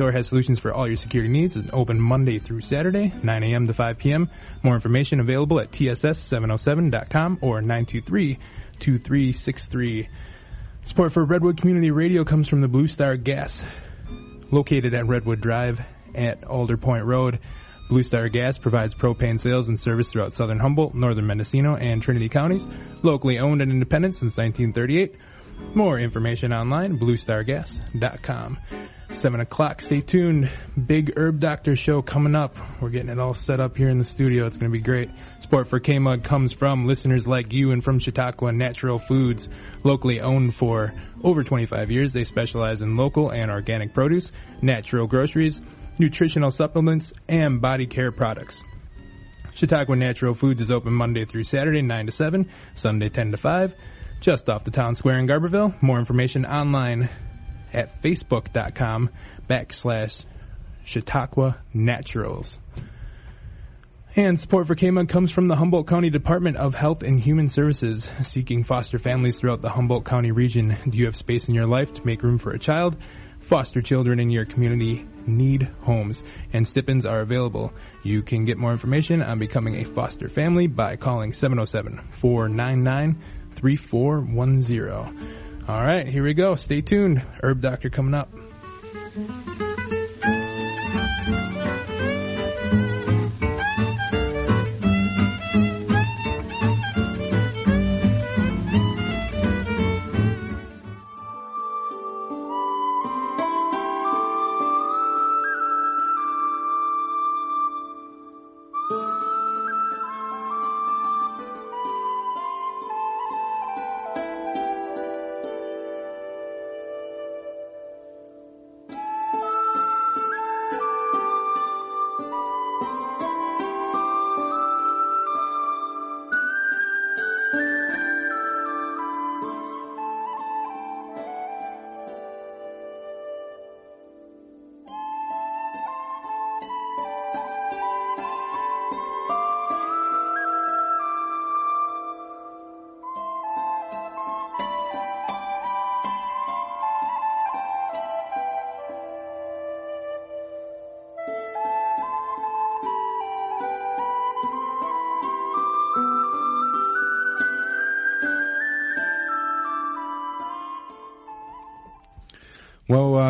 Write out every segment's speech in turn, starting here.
Store has solutions for all your security needs. It's open Monday through Saturday, 9 a.m. to 5 p.m. More information available at tss707.com or 923-2363. Support for Redwood Community Radio comes from the Blue Star Gas, located at Redwood Drive at Alder Point Road. Blue Star Gas provides propane sales and service throughout southern Humboldt, northern Mendocino, and Trinity counties. Locally owned and independent since 1938. More information online, bluestargas.com. 7 o'clock, stay tuned. Big Herb Doctor show coming up. We're getting it all set up here in the studio. It's going to be great. Support for KMUD comes from listeners like you and from Chautauqua Natural Foods, locally owned for over 25 years. They specialize in local and organic produce, natural groceries, nutritional supplements, and body care products. Chautauqua Natural Foods is open Monday through Saturday, 9 to 7, Sunday 10 to 5, just off the town square in Garberville. More information online at facebook.com backslash Chautauqua Naturals. And support for KMUD comes from the Humboldt County Department of Health and Human Services, seeking foster families throughout the Humboldt County region. Do you have space in your life to make room for a child? Foster children in your community need homes, and stipends are available. You can get more information on becoming a foster family by calling 707 499 3410. All right, here we go. Stay tuned. Herb Doctor coming up.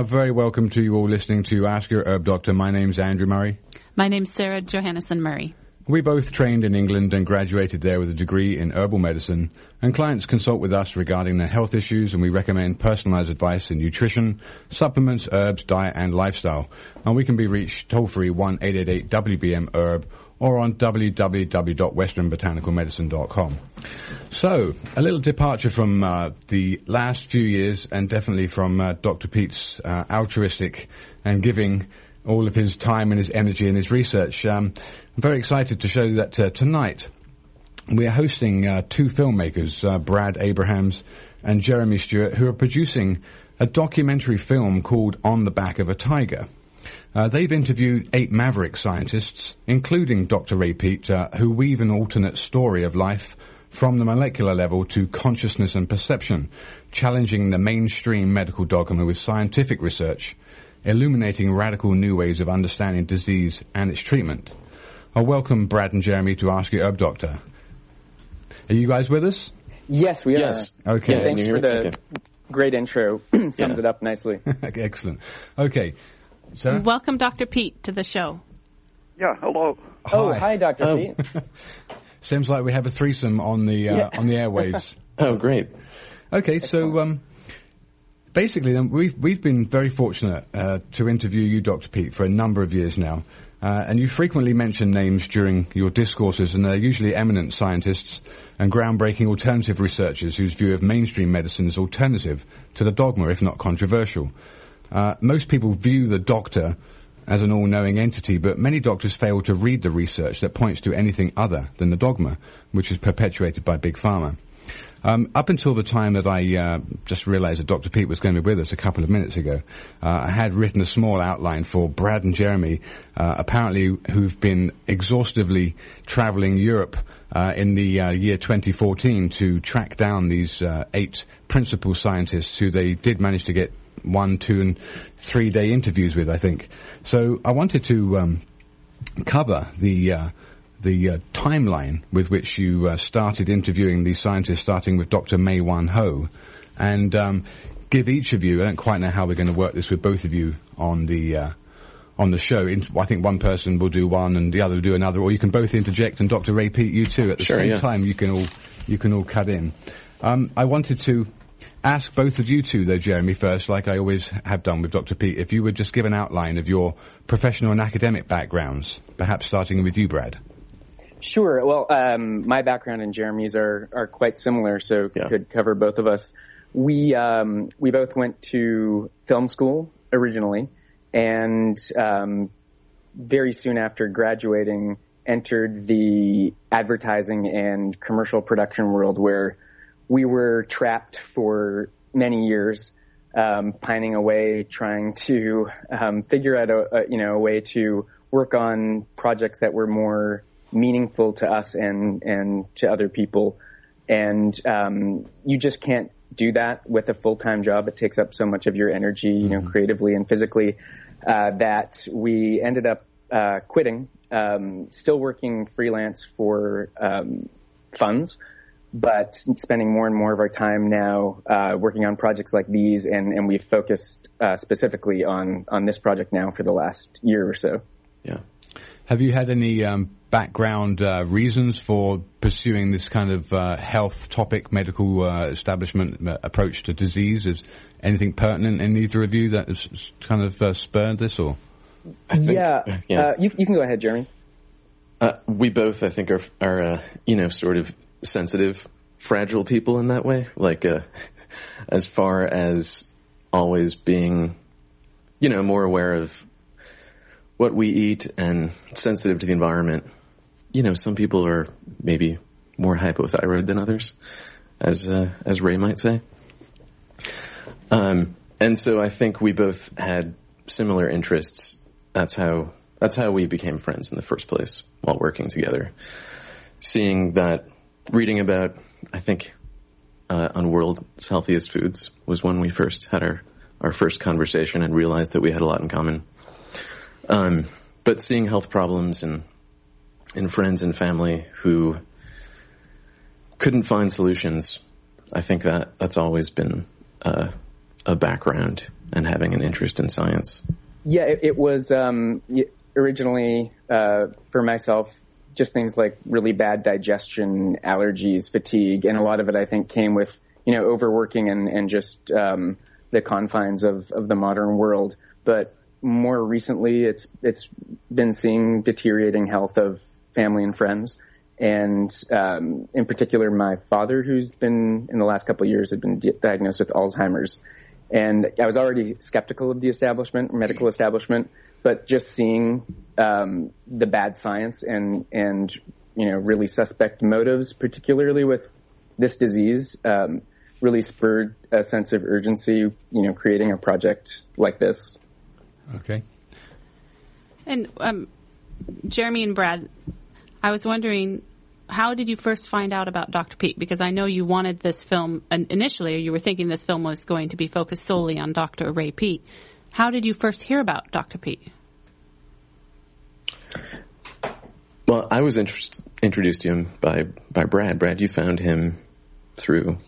Uh, very welcome to you all listening to Ask Your Herb Doctor. My name's Andrew Murray. My name's Sarah Johannesson Murray. We both trained in England and graduated there with a degree in herbal medicine, and clients consult with us regarding their health issues, and we recommend personalized advice in nutrition, supplements, herbs, diet, and lifestyle. And we can be reached toll free 1 888 WBM herb or on www.westernbotanicalmedicine.com. So, a little departure from uh, the last few years, and definitely from uh, Dr. Peat's uh, altruistic and giving all of his time and his energy and his research. Um, I'm very excited to show you that uh, tonight we are hosting uh, two filmmakers, uh, Brad Abrahams and Jeremy Stewart, who are producing a documentary film called On the Back of a Tiger. Uh, they've interviewed eight maverick scientists, including Dr. Ray Peat, uh, who weave an alternate story of life from the molecular level to consciousness and perception, challenging the mainstream medical dogma with scientific research, illuminating radical new ways of understanding disease and its treatment. I welcome Brad and Jeremy to Ask Your Herb Doctor. Are you guys with us? Yes, we Yes. are. Okay. Yeah, thanks for here. the great intro. Sums Yeah. it up nicely. Excellent. Okay. Sarah? Welcome, Dr. Peat, to the show. Yeah, hello. Oh, hi, Dr. Oh. Peat. Seems like we have a threesome on the uh, Yeah. on the airwaves. Oh, great. Okay, so um, basically, we've we've been very fortunate uh, to interview you, Dr. Peat, for a number of years now, uh, and you frequently mention names during your discourses, and they're usually eminent scientists and groundbreaking alternative researchers whose view of mainstream medicine is alternative to the dogma, if not controversial. Uh, most people view the doctor as an all-knowing entity, but many doctors fail to read the research that points to anything other than the dogma, which is perpetuated by Big Pharma. Um, up until the time that I uh, just realized that Dr. Peat was going to be with us a couple of minutes ago, uh, I had written a small outline for Brad and Jeremy, uh, apparently who've been exhaustively traveling Europe uh, in the uh, year 2014 to track down these uh, eight principal scientists who they did manage to get one, two, and three day interviews with. I think so. I wanted to um, cover the. The uh, timeline with which you uh, started interviewing these scientists, starting with Dr. Mae Wan Ho, and um, give each of you. I don't quite know how we're going to work this with both of you on the uh, on the show. I think one person will do one and the other will do another, or you can both interject. And Dr. Ray Peat, you too, at the sure, same yeah. time, you can all you can all cut in. Um, I wanted to ask both of you two, though, Jeremy, first, like I always have done with Dr. Peat, if you would just give an outline of your professional and academic backgrounds, perhaps starting with you, Brad. Sure. Well, um, my background and Jeremy's are, are quite similar, so yeah. could cover both of us. We um, we both went to film school originally, and um, very soon after graduating, entered the advertising and commercial production world where we were trapped for many years, um, pining away, trying to um, figure out a, a, you know a way to work on projects that were more meaningful to us and and to other people. And um, you just can't do that with a full time job. It takes up so much of your energy, you know, mm-hmm. creatively and physically, uh, that we ended up uh, quitting. Um, still working freelance for um, funds, but spending more and more of our time now uh, working on projects like these, and, and we've focused uh, specifically on on this project now for the last year or so. Yeah. Have you had any um, background uh, reasons for pursuing this kind of uh, health topic, medical uh, establishment uh, approach to disease? Is anything pertinent in either of you that has kind of uh, spurred this, or? Think, yeah, yeah. Uh, you, you, can go ahead, Jeremy. we both, I think, are are you know sort of sensitive, fragile people in that way. Like, as far as always being, you know, more aware of what we eat and sensitive to the environment you know, some people are maybe more hypothyroid than others, as uh, as Ray might say. Um, and so I think we both had similar interests. That's how that's how we became friends in the first place while working together. Seeing that, reading about, I think, uh, on World's Healthiest Foods was when we first had our our first conversation and realized that we had a lot in common. Um, but seeing health problems and and friends and family who couldn't find solutions. I think that that's always been uh, a background and having an interest in science. Yeah, it, it was um, originally uh, for myself just things like really bad digestion, allergies, fatigue, and a lot of it I think came with you know overworking and and just um, the confines of of the modern world. But more recently, it's it's been seeing deteriorating health of family and friends. And um, in particular, my father, who's been in the last couple of years, had been di- diagnosed with Alzheimer's. And I was already skeptical of the establishment, medical establishment, but just seeing um, the bad science and and you know really suspect motives, particularly with this disease, um, really spurred a sense of urgency. You know, creating a project like this. Okay. And um, Jeremy and Brad, I was wondering, how did you first find out about Dr. Peat? Because I know you wanted this film initially, or you were thinking this film was going to be focused solely on Dr. Ray Peat. How did you first hear about Dr. Peat? Well, I was interest, introduced to him by by Brad. Brad, you found him through.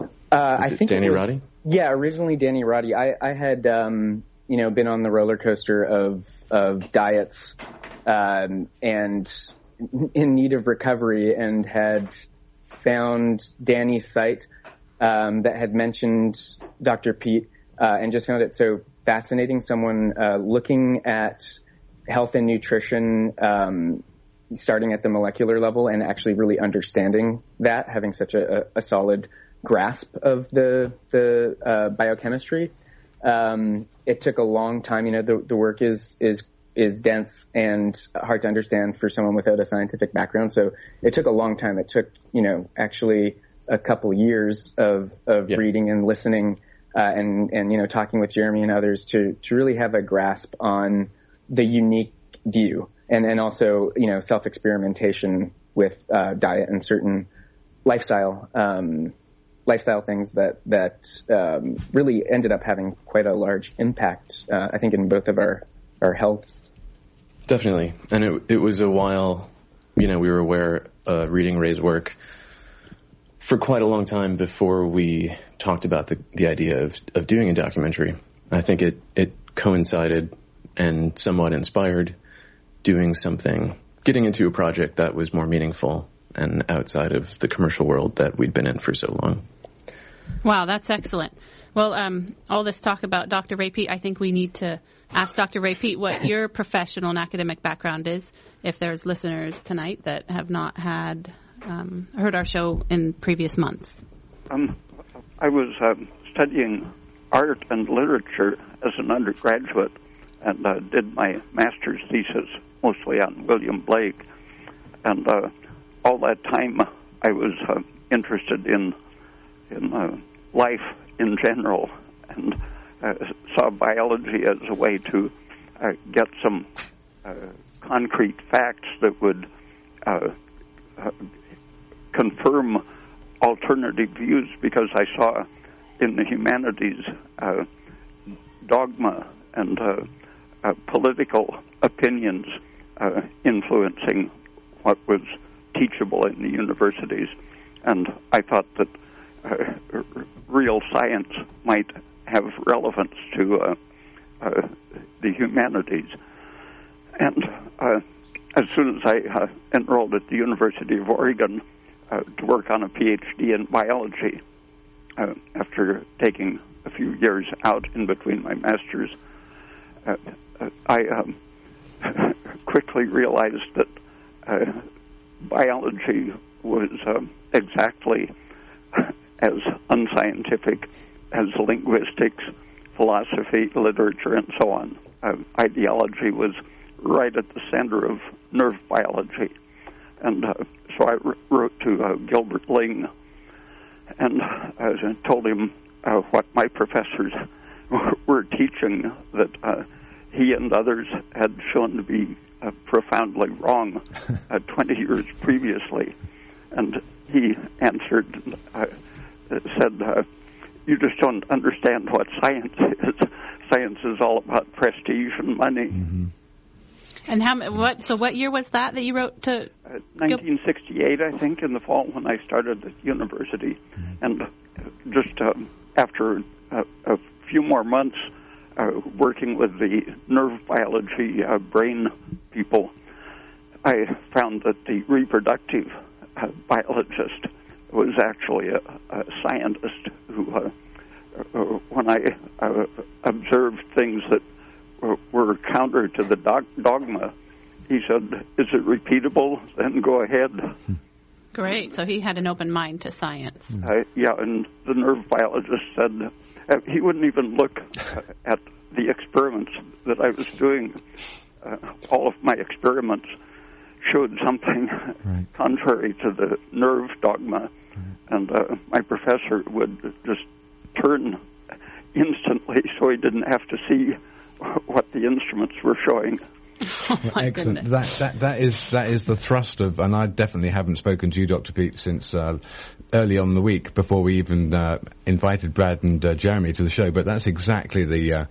Uh, I think Danny was, Roddy. Yeah, originally Danny Roddy. I, I had um, you know been on the roller coaster of of diets um, and in need of recovery and had found Danny's site um, that had mentioned Dr. Peat uh, and just found it so fascinating. Someone uh, looking at health and nutrition, um, starting at the molecular level and actually really understanding that, having such a, a solid grasp of the the uh, biochemistry. Um, it took a long time. You know, the, the work is is is dense and hard to understand for someone without a scientific background. So it took a long time. It took, you know, actually a couple years of, of yeah. reading and listening, uh, and, and, you know, talking with Jeremy and others to, to really have a grasp on the unique view and, and also, you know, self experimentation with, uh, diet and certain lifestyle, um, lifestyle things that that um, really ended up having quite a large impact. Uh, I think in both of our our health. Definitely, and it it was a while. You know, we were aware uh, reading Ray's work for quite a long time before we talked about the the idea of of doing a documentary. I think it it coincided and somewhat inspired doing something, getting into a project that was more meaningful and outside of the commercial world that we'd been in for so long. Wow, that's excellent. Well, um, all this talk about Dr. Ray Peat, I think we need to ask Dr. Ray Peat what your professional and academic background is. If there's listeners tonight that have not had um, heard our show in previous months. Um, I was um, studying art and literature as an undergraduate and uh, did my master's thesis mostly on William Blake. And uh, all that time, I was uh, interested in in uh, life in general, and uh, saw biology as a way to uh, get some uh, concrete facts that would uh, uh, confirm alternative views. Because I saw in the humanities uh, dogma and political opinions influencing what was teachable in the universities. And I thought that real science might relevance to uh, uh, the humanities. And uh, as soon as I enrolled at the University of Oregon to work on a PhD in biology, after taking a few years out in between my master's, I um, quickly realized that uh, biology was uh, exactly as unscientific as linguistics, philosophy, literature, and so on. Uh, ideology was right at the center of nerve biology. And uh, so I wrote to uh, Gilbert Ling and uh, told him uh, what my professors were teaching that uh, he and others had shown to be uh, profoundly wrong uh, 20 years previously. And he answered, uh, said, uh, You just don't understand what science is. Science is all about prestige and money. Mm-hmm. And how? What? So, what year was that that you wrote to? Uh, 1968, I think, in the fall when I started at university, mm-hmm. and just um, after uh, a few more months, uh, working with the nerve biology uh, brain people, I found that the reproductive uh, biologist was actually a, a scientist who, uh, uh, when I uh, observed things that were counter to the dogma, he said, "Is it repeatable? Then go ahead." Great. So he had an open mind to science. Uh, yeah, and the nerve biologist said uh, he wouldn't even look uh, at the experiments that I was doing. Uh, all of my experiments showed something right. contrary to the nerve dogma, right. And uh, my professor would just turn instantly so he didn't have to see what the instruments were showing. Oh Excellent. That, that that is that is the thrust of, and I definitely haven't spoken to you, Dr. Peat, since uh, early on in the week before we even uh, invited Brad and uh, Jeremy to the show. But that's exactly the uh,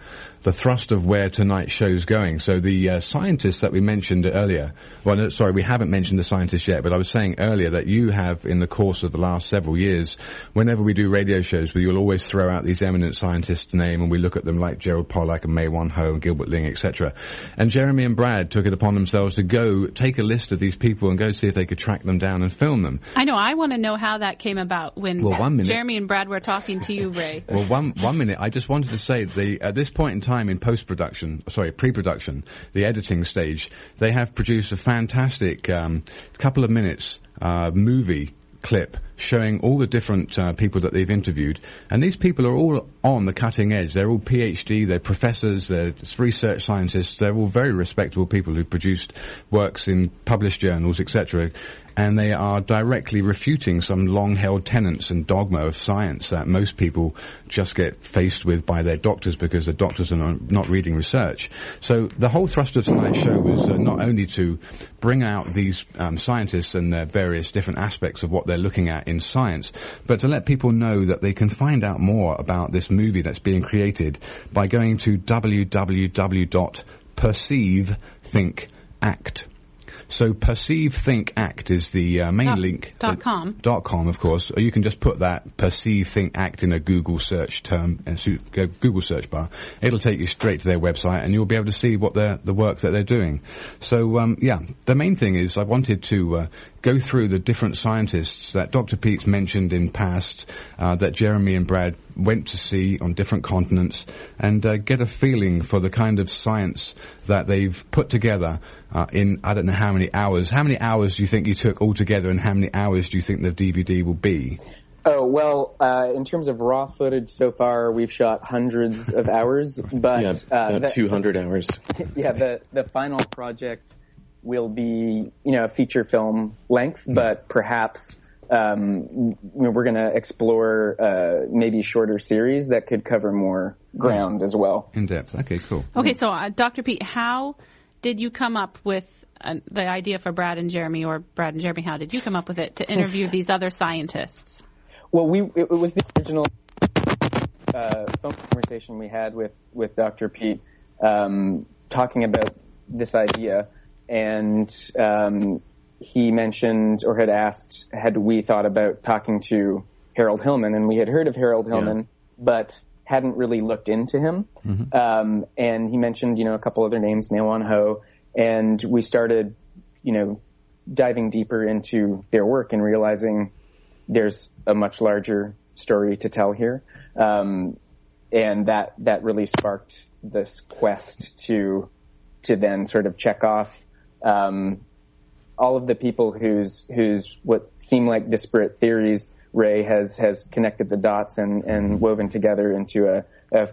the thrust of where tonight's show's going. So the uh, scientists that we mentioned earlier, well, no, sorry, we haven't mentioned the scientists yet, but I was saying earlier that you have, in the course of the last several years, whenever we do radio shows, you'll always throw out these eminent scientists' name, and we look at them like Gerald Pollack and Mae Wan Ho and Gilbert Ling, etc. And Jeremy and Brad took it upon themselves to go take a list of these people and go see if they could track them down and film them. I know. I want to know how that came about when well, one minute, Jeremy and Brad were talking to you, Ray. well, one one minute. I just wanted to say the at this point in time in post production, sorry, pre production, the editing stage, they have produced a fantastic um, couple of minutes uh, movie clip showing all the different uh, people that they've interviewed. And these people are all on the cutting edge. They're all PhD, they're professors, they're research scientists. They're all very respectable people who've produced works in published journals, etc and they are directly refuting some long-held tenets and dogma of science that most people just get faced with by their doctors because the doctors are not, reading research. So the whole thrust of tonight's show was uh, not only to bring out these um, scientists and their various different aspects of what they're looking at in science, but to let people know that they can find out more about this movie that's being created by going to www.perceivethink.act. So perceive, think, act is the uh, main dot, link. Dot com. Dot com, of course. Or you can just put that perceive, think, act in a Google search term and su- go Google search bar. It'll take you straight to their website, and you'll be able to see what the work that they're doing. So um, yeah, the main thing is I wanted to uh, go through the different scientists that Dr. Peat's mentioned in past, uh, that Jeremy and Brad went to see on different continents, and uh, get a feeling for the kind of science that they've put together uh, in I don't know how many hours. How many hours do you think you took altogether, and how many hours do you think the DVD will be? Oh well, uh, in terms of raw footage so far, we've shot hundreds of hours, but yeah, uh, about 200 hours. yeah, the the final project will be you know a feature film length, mm. but perhaps um, we're going to explore uh, maybe shorter series that could cover more ground as well. In depth. Okay, cool. Okay, so uh, Dr. Peat, how did you come up with uh, the idea for Brad and Jeremy, or Brad and Jeremy, how did you come up with it to interview these other scientists? Well, we it, it was the original uh, phone conversation we had with with Dr. Peat, um, talking about this idea, and um, he mentioned or had asked, had we thought about talking to Harold Hillman, and we had heard of Harold Hillman, yeah. but hadn't really looked into him. Mm-hmm. Um, and he mentioned, you know, a couple other names, Mae Wan Ho, and we started, you know, diving deeper into their work and realizing there's a much larger story to tell here. Um, and that, that really sparked this quest to, to then sort of check off, um, all of the people whose, whose what seem like disparate theories Ray has has connected the dots and and woven together into a, a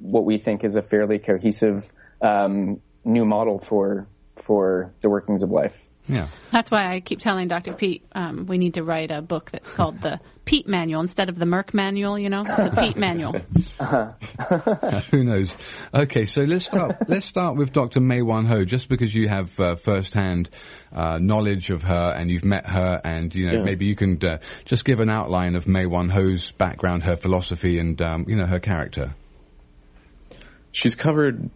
what we think is a fairly cohesive um, new model for for the workings of life. Yeah. That's why I keep telling Dr. Peat um, we need to write a book that's called the Peat Manual instead of the Merck Manual. You know, it's a Peat Manual. Uh-huh. Who knows? Okay, so let's start. let's start with Dr. Mae Wan Ho, just because you have uh, first-hand uh, knowledge of her and you've met her, and you know yeah. maybe you can uh, just give an outline of Mae Wan Ho's background, her philosophy, and um, you know her character. She's covered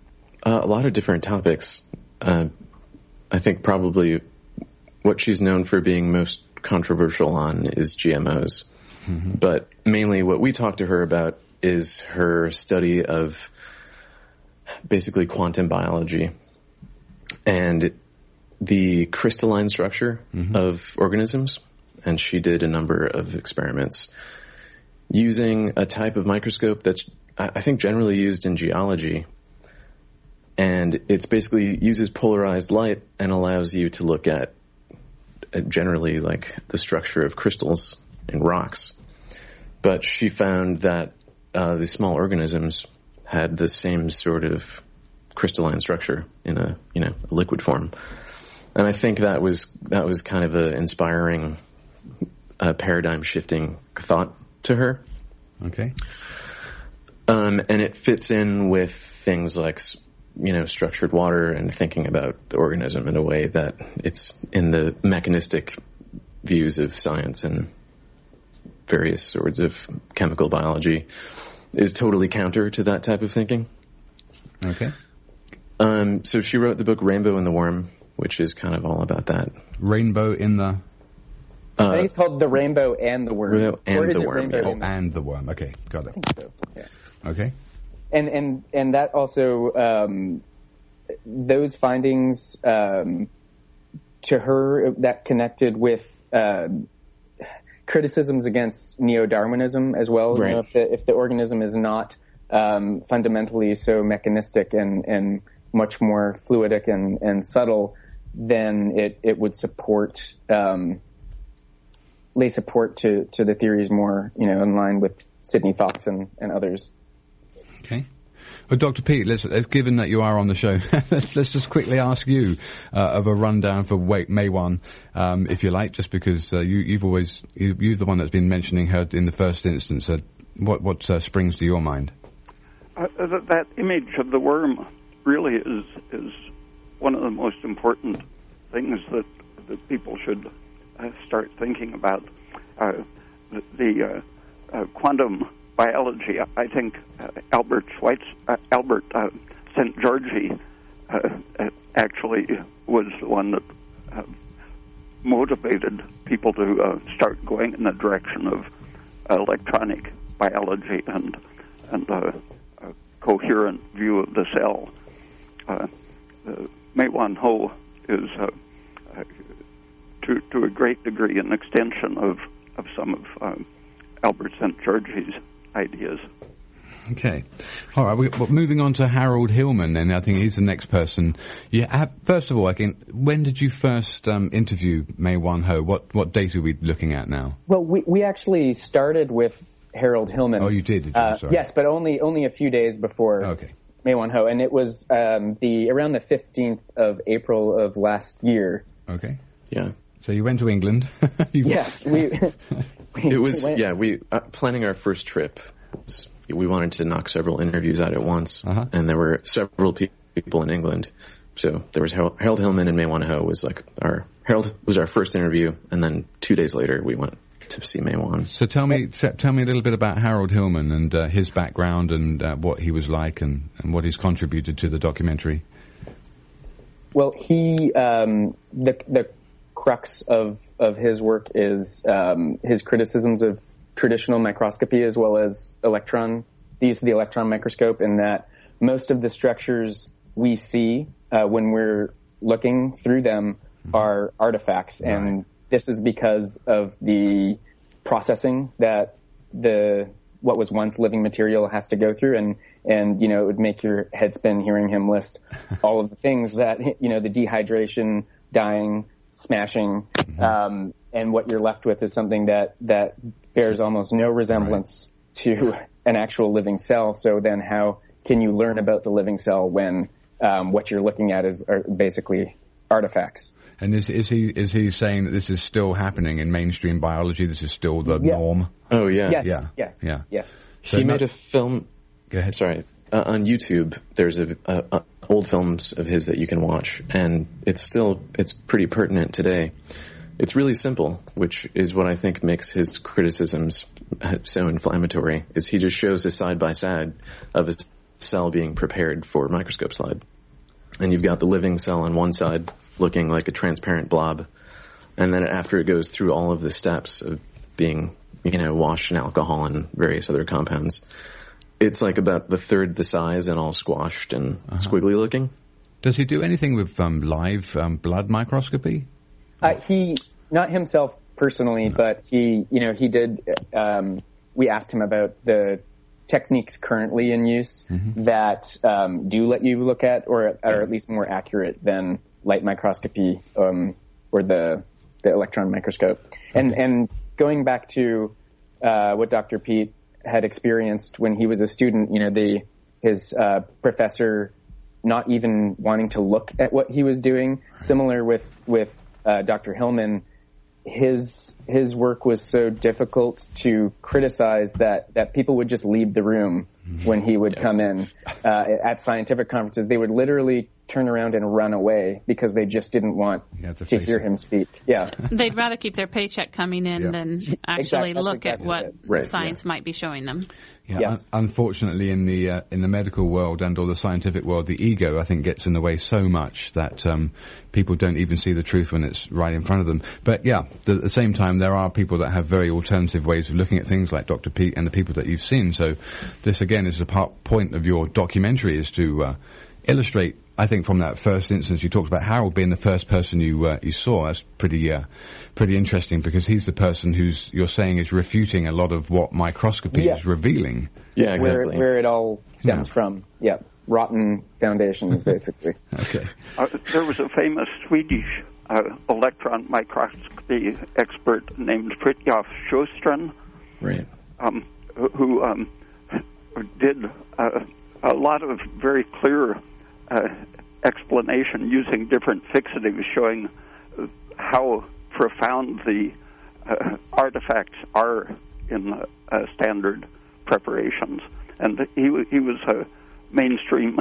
uh, a lot of different topics. Uh, I think probably what she's known for being most controversial on is GMOs. Mm-hmm. But mainly what we talk to her about is her study of basically quantum biology and the crystalline structure mm-hmm. of organisms. And she did a number of experiments using a type of microscope that's, I think, generally used in geology. And it's basically uses polarized light and allows you to look at generally like the structure of crystals and rocks. But she found that uh, the small organisms had the same sort of crystalline structure in a you know a liquid form, and I think that was that was kind of an inspiring, uh, paradigm shifting thought to her. Okay. Um, and it fits in with things like you know, structured water and thinking about the organism in a way that it's in the mechanistic views of science and various sorts of chemical biology is totally counter to that type of thinking. Okay. Um, so she wrote the book Rainbow in the Worm, which is kind of all about that. Rainbow in the. Uh, I think it's called The Rainbow and the Worm. Rainbow and the Worm. Yeah. Oh, and the Worm. Okay, got it. So. Yeah. Okay and and and that also um, those findings um, to her that connected with uh, criticisms against neo-Darwinism as well. Right. You know, if, the, if the organism is not um, fundamentally so mechanistic and and much more fluidic and, and subtle, then it, it would support um, lay support to, to the theories more, you know, in line with Sidney Fox and, and others. Okay. Well, Dr. Peat, let's, given that you are on the show, let's, just quickly ask you uh, of a rundown for Wait Mae Wan, um, if you like, just because uh, you, have always you, are the one that's been mentioning her in the first instance. Uh, what what uh, springs to your mind? Uh, that image of the worm really is is one of the most important things that that people should uh, start thinking about. the quantum biology. I think Albert Schweitz, Albert Szent-Györgyi actually was the one that motivated people to uh, start going in the direction of electronic biology and and uh, a coherent view of the cell. Uh, uh, Wan Ho is uh, uh, to to a great degree an extension of of some of um, Albert Szent-Györgyi's ideas. Okay. All right. We, well, moving on to Harold Hillman, then I think he's the next person. You have, first of all, I think, when did you first um, interview Mae Wan Ho? What what date are we looking at now? Well, we we actually started with Harold Hillman. Oh, you did. did you? Uh, yes, but only only a few days before. Okay. Mae Wan Ho, and it was um, the around the fifteenth of April of last year. Okay. Yeah. So you went to England. yes, we, we. It was went. yeah. We uh, planning our first trip was we wanted to knock several interviews out at once, uh-huh. and there were several people in England. So there was Harold, Harold Hillman and Mae Wan Ho was like our Harold was our first interview, and then two days later we went to see Mae Wan. So tell me, tell me a little bit about Harold Hillman and uh, his background and uh, what he was like and, and what he's contributed to the documentary. Well, he um, the the crux of of his work is um, his criticisms of traditional microscopy as well as electron, the use of the electron microscope, in that most of the structures we see uh, when we're looking through them mm-hmm. are artifacts, right. and this is because of the processing that the what was once living material has to go through, and and you know it would make your head spin hearing him list all of the things that you know the dehydration, dying, smashing, mm-hmm. um, and what you're left with is something that that bears almost no resemblance right. to an actual living cell. So then, how can you learn about the living cell when um, what you're looking at is basically artifacts? And is, is he is he saying that this is still happening in mainstream biology? This is still the yeah. norm. Oh yeah, yes. yeah, yeah, yeah. Yes. So he made a film. Go ahead. Sorry, uh, on YouTube. There's a, a, a, old films of his that you can watch, and it's still it's pretty pertinent today. It's really simple, which is what I think makes his criticisms so inflammatory, is he just shows a side by side of a cell being prepared for microscope slide. And you've got the living cell on one side looking like a transparent blob. And then after it goes through all of the steps of being, you know, washed in alcohol and various other compounds, it's like about the third the size and all squashed and uh-huh. squiggly looking. Does he do anything with um, live um, blood microscopy? Uh, he, not himself personally, no. but he, you know, he did. Um, we asked him about the techniques currently in use mm-hmm. that um, do let you look at, or are at least more accurate than light microscopy um, or the the electron microscope. Okay. And and going back to uh, what Dr. Peat had experienced when he was a student, you know, the his uh, professor not even wanting to look at what he was doing. Similar with with uh, Dr. Hillman, his his work was so difficult to criticize that that people would just leave the room when he would come in uh, at scientific conferences. They would literally turn around and run away because they just didn't want to, to hear it. him speak. Yeah, they'd rather keep their paycheck coming in yeah. than actually exactly. look exactly at what right. science yeah. might be showing them. Yeah, yes. un- unfortunately, in the uh, in the medical world and or the scientific world, the ego I think gets in the way so much that um, people don't even see the truth when it's right in front of them. But yeah, the, at the same time, there are people that have very alternative ways of looking at things, like Dr. Peat and the people that you've seen. So this again is a part, point of your documentary is to uh, illustrate I think from that first instance you talked about Harold being the first person you uh, you saw. That's pretty uh, pretty interesting because he's the person who's you're saying is refuting a lot of what microscopy yeah. is revealing. Yeah, exactly. Where, where it all stems yeah. from. Yeah, rotten foundations, basically. okay. Uh, there was a famous Swedish uh, electron microscopy expert named Fritjof Sjöstrand. Right. Um, who um, did uh, a lot of very clear uh, explanation using different fixatives showing how profound the uh, artifacts are in uh, standard preparations. And he he was a mainstream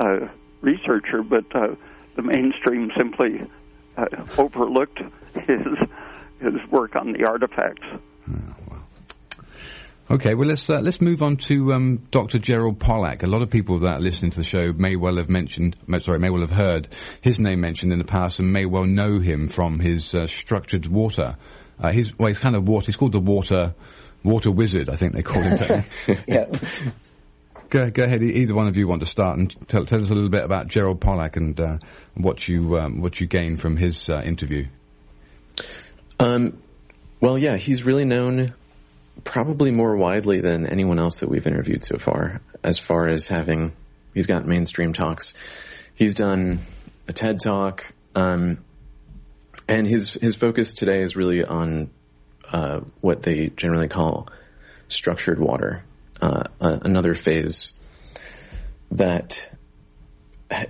uh, researcher, but uh, the mainstream simply overlooked his his work on the artifacts. Oh, Okay, well let's uh, let's move on to um, Dr. Gerald Pollack. A lot of people that are listening to the show may well have mentioned, sorry, may well have heard his name mentioned in the past, and may well know him from his uh, structured water. Uh, he's well, he's kind of water. He's called the water water wizard. I think they call him. yeah. Go, go, ahead. Either one of you want to start and tell, tell us a little bit about Gerald Pollack and uh, what you um, what you gained from his uh, interview. Um, well, yeah, he's really known probably more widely than anyone else that we've interviewed so far, as far as having, he's got mainstream talks. He's done a TED talk, um, and his, his focus today is really on, uh, what they generally call structured water, uh, another phase that,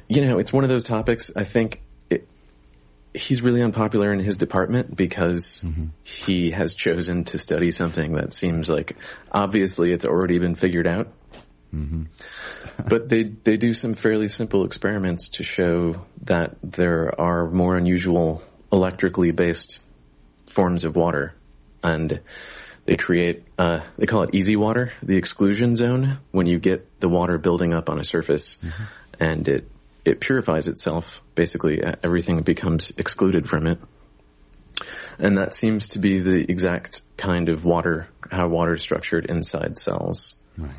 you know, it's one of those topics I think he's really unpopular in his department because mm-hmm. he has chosen to study something that seems like obviously it's already been figured out. Mm-hmm. but they they do some fairly simple experiments to show that there are more unusual electrically based forms of water, and they create uh, they call it EZ water, the exclusion zone, when you get the water building up on a surface, mm-hmm. and it it purifies itself. Basically, everything becomes excluded from it. And that seems to be the exact kind of water, how water is structured inside cells. Right.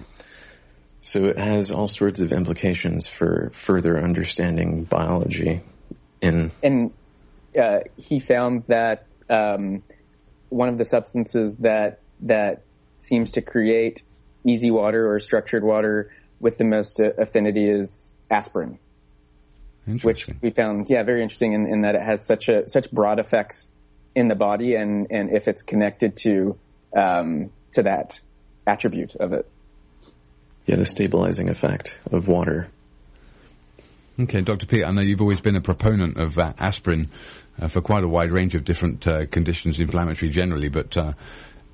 So it has all sorts of implications for further understanding biology. In and uh, he found that um, one of the substances that that seems to create EZ water or structured water with the most affinity is aspirin which we found, yeah, very interesting in, in, that it has such a such broad effects in the body, and and if it's connected to um, to that attribute of it. Yeah, the stabilizing effect of water. Okay, Dr. Peat, I know you've always been a proponent of uh, aspirin uh, for quite a wide range of different uh, conditions, inflammatory generally, but uh,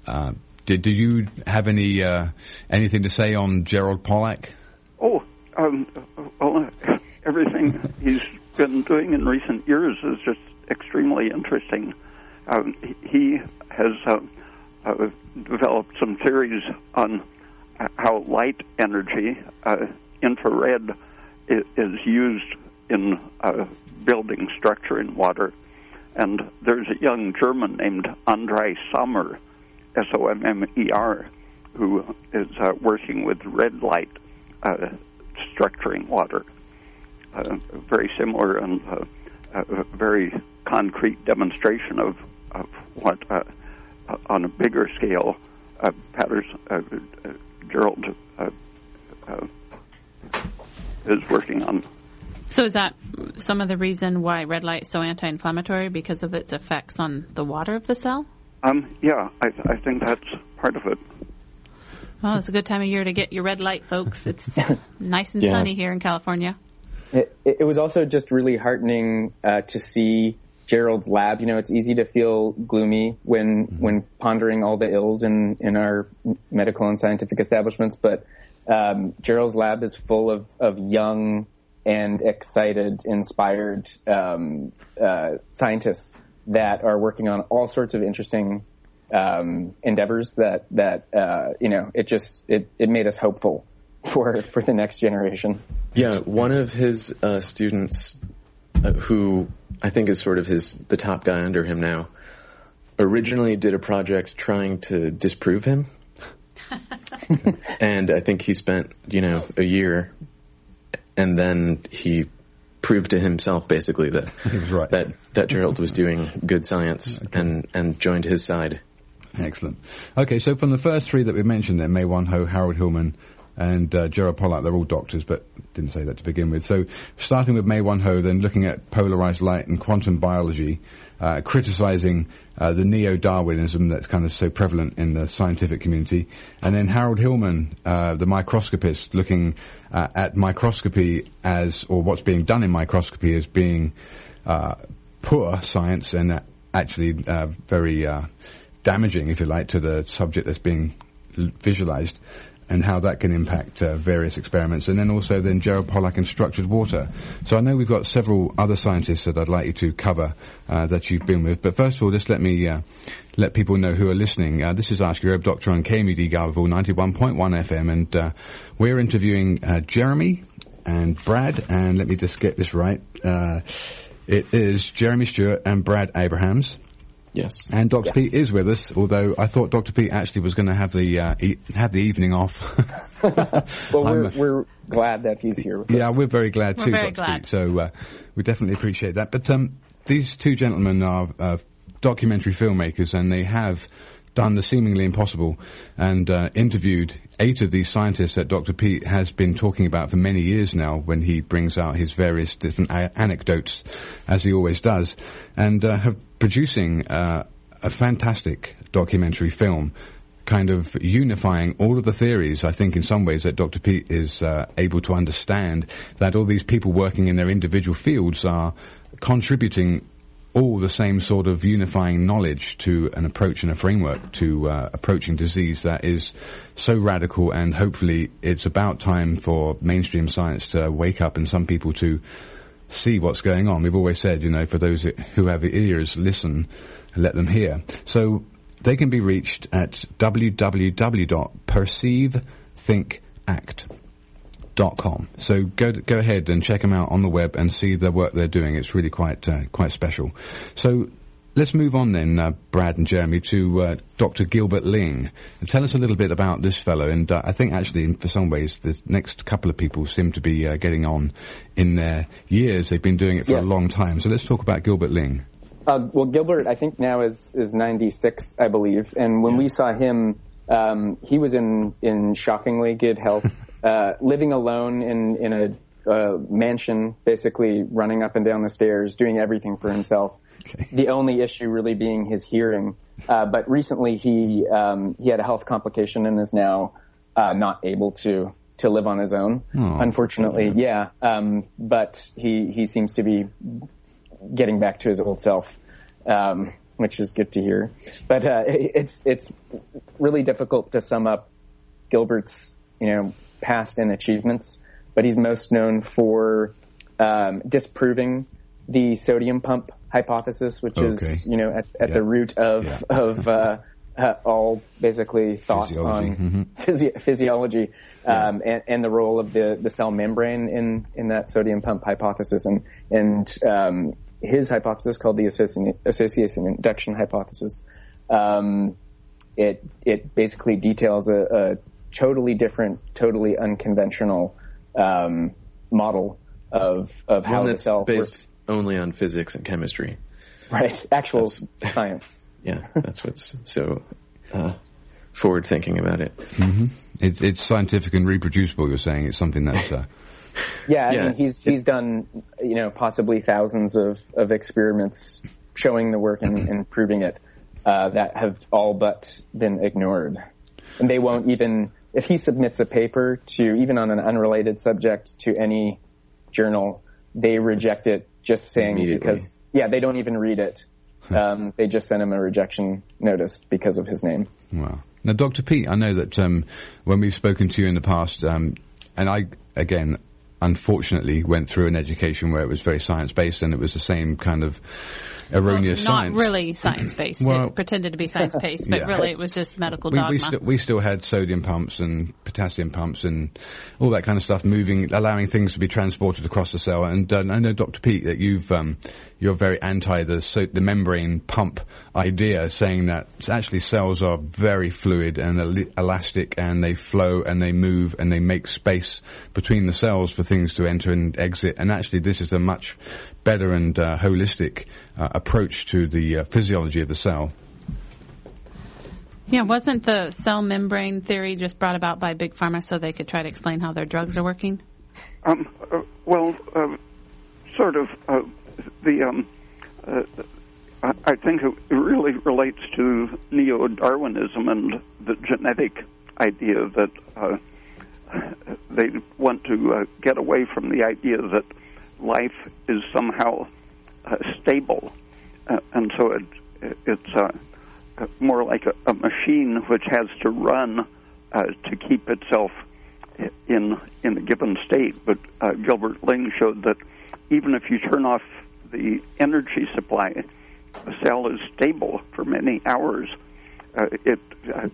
uh, did, do you have any uh, anything to say on Gerald Pollack? Oh, um, well, everything he's been doing in recent years is just extremely interesting. Um, he has uh, uh, developed some theories on how light energy, uh, infrared, is used in uh, building structure in water. And there's a young German named Andrei Sommer, S O M M E R, who is uh, working with red light uh, structuring water uh, very similar and uh, a very concrete demonstration of, of what, uh, on a bigger scale, uh, Patterson, uh, uh, Gerald uh, uh, is working on. So is that some of the reason why red light is so anti-inflammatory because of its effects on the water of the cell? Um, yeah, I, th- I think that's part of it. Well, it's a good time of year to get your red light, folks. It's nice and yeah. sunny here in California. It, it was also just really heartening uh, to see Gerald's lab. You know, it's easy to feel gloomy when mm-hmm. when pondering all the ills in in our medical and scientific establishments, but um, Gerald's lab is full of of young and excited, inspired um, uh, scientists that are working on all sorts of interesting um, endeavors. That that uh, you know, it just it it made us hopeful for for the next generation. Yeah, one of his uh, students, uh, who I think is sort of his the top guy under him now, originally did a project trying to disprove him, and I think he spent you know a year, and then he proved to himself basically that right. that that Gerald was doing good science okay. and and joined his side. Excellent. Okay, so from the first three that we mentioned there, Mae Wan Ho, Harold Hillman, and uh, Gerald Pollack, they're all doctors, but didn't say that to begin with. So starting with Mae Wan Ho, then looking at polarized light and quantum biology, uh, criticizing uh, the neo-Darwinism that's kind of so prevalent in the scientific community, and then Harold Hillman, uh, the microscopist, looking uh, at microscopy as, or what's being done in microscopy as being uh, poor science and actually very damaging, if you like, to the subject that's being visualized. And how that can impact uh, various experiments, and then also then Gerald Pollack and structured water. So I know we've got several other scientists that I'd like you to cover uh, that you've been with, but first of all, just let me uh, let people know who are listening. Uh, this is Ask Your Herb Doctor on KMUD Garberville 91.1 FM, and uh, we're interviewing uh, Jeremy and Brad, and let me just get this right. it is Jeremy Stewart and Brad Abrahams. Yes. And Dr. Yes. Peat is with us, although I thought Dr. Peat actually was going to have the uh, e- have the evening off. well, we're, uh, we're glad that he's here. yeah, we're very glad We're too, very Dr. glad. Peat. So uh, we definitely appreciate that. But um, these two gentlemen are uh, documentary filmmakers, and they have done the seemingly impossible and uh, interviewed eight of these scientists that Dr. Peat has been talking about for many years now when he brings out his various different a- anecdotes, as he always does, and uh, have producing uh, a fantastic documentary film kind of unifying all of the theories, I think in some ways that Dr. Peat is uh, able to understand that all these people working in their individual fields are contributing all the same sort of unifying knowledge to an approach and a framework to uh, approaching disease that is so radical and hopefully it's about time for mainstream science to wake up and some people to see what's going on. We've always said, you know, for those who have ears, listen and let them hear. So they can be reached at www.perceivethinkact.com. So go go ahead and check them out on the web and see the work they're doing. It's really quite uh, quite special. So let's move on then, uh, Brad and Jeremy, to uh, Dr. Gilbert Ling. Tell us a little bit about this fellow. And uh, I think actually, for some ways, the next couple of people seem to be uh, getting on in their years. They've been doing it for a long time. So let's talk about Gilbert Ling. Uh, well, Gilbert, I think now is is 96, I believe. And when we saw him, um, he was in in shockingly good health, uh, living alone in in a uh, mansion, basically running up and down the stairs, doing everything for himself. The only issue really being his hearing. Uh, but recently, he um, he had a health complication and is now uh, not able to to live on his own. Unfortunately, yeah. Um, but he he seems to be getting back to his old self, um, which is good to hear. But uh, it- it's it's really difficult to sum up Gilbert's you know past and achievements. But he's most known for um, disproving the sodium pump hypothesis, which Okay. is you know at, at Yeah. the root of Yeah. of uh, uh, all basically thought Physiology. on Mhm. physi- physiology um, and, and the role of the, the cell membrane in, in that sodium pump hypothesis. And, and um, his hypothesis, called the association, association induction hypothesis, um, it, it basically details a totally different, totally unconventional um, model of, of how One the that's cell based works. only on physics and chemistry. Right, actual science. Yeah, that's what's so uh, forward thinking about it. It's, it's scientific and reproducible. You're saying it's something that. Uh, Yeah, I Yeah. mean, he's he's done you know possibly thousands of, of experiments showing the work and, and proving it uh, that have all but been ignored, and they won't even if he submits a paper to even on an unrelated subject to any journal, they reject it just saying because yeah they don't even read it. Um, they just send him a rejection notice because of his name. Wow. Now, Dr. Peat, I know that um, when we've spoken to you in the past, um, and I, again, unfortunately went through an education where it was very science based and it was the same kind of erroneous not science. really science based. Well- it pretended to be science based, but Yeah. really it was just medical We, dogma. we, still, we still had sodium pumps and potassium pumps and all that kind of stuff moving, allowing things to be transported across the cell. And uh, I know, Dr. Peat, that you've um, you're very anti the so, the membrane pump idea, saying that actually cells are very fluid and el- elastic, and they flow and they move and they make space between the cells for things to enter and exit. And actually, this is a much better and uh, holistic uh, approach to the uh, physiology of the cell. yeah, wasn't the cell membrane theory just brought about by big pharma so they could try to explain how their drugs are working? Um, uh, well, uh, sort of. Uh, the um, uh, I think it really relates to neo-Darwinism and the genetic idea that uh, they want to uh, get away from the idea that life is somehow uh, stable, uh, and so it, it's uh, more like a, a machine which has to run uh, to keep itself in in a given state. But Gilbert Ling showed that even if you turn off the energy supply, the cell is stable for many hours. Uh, it uh,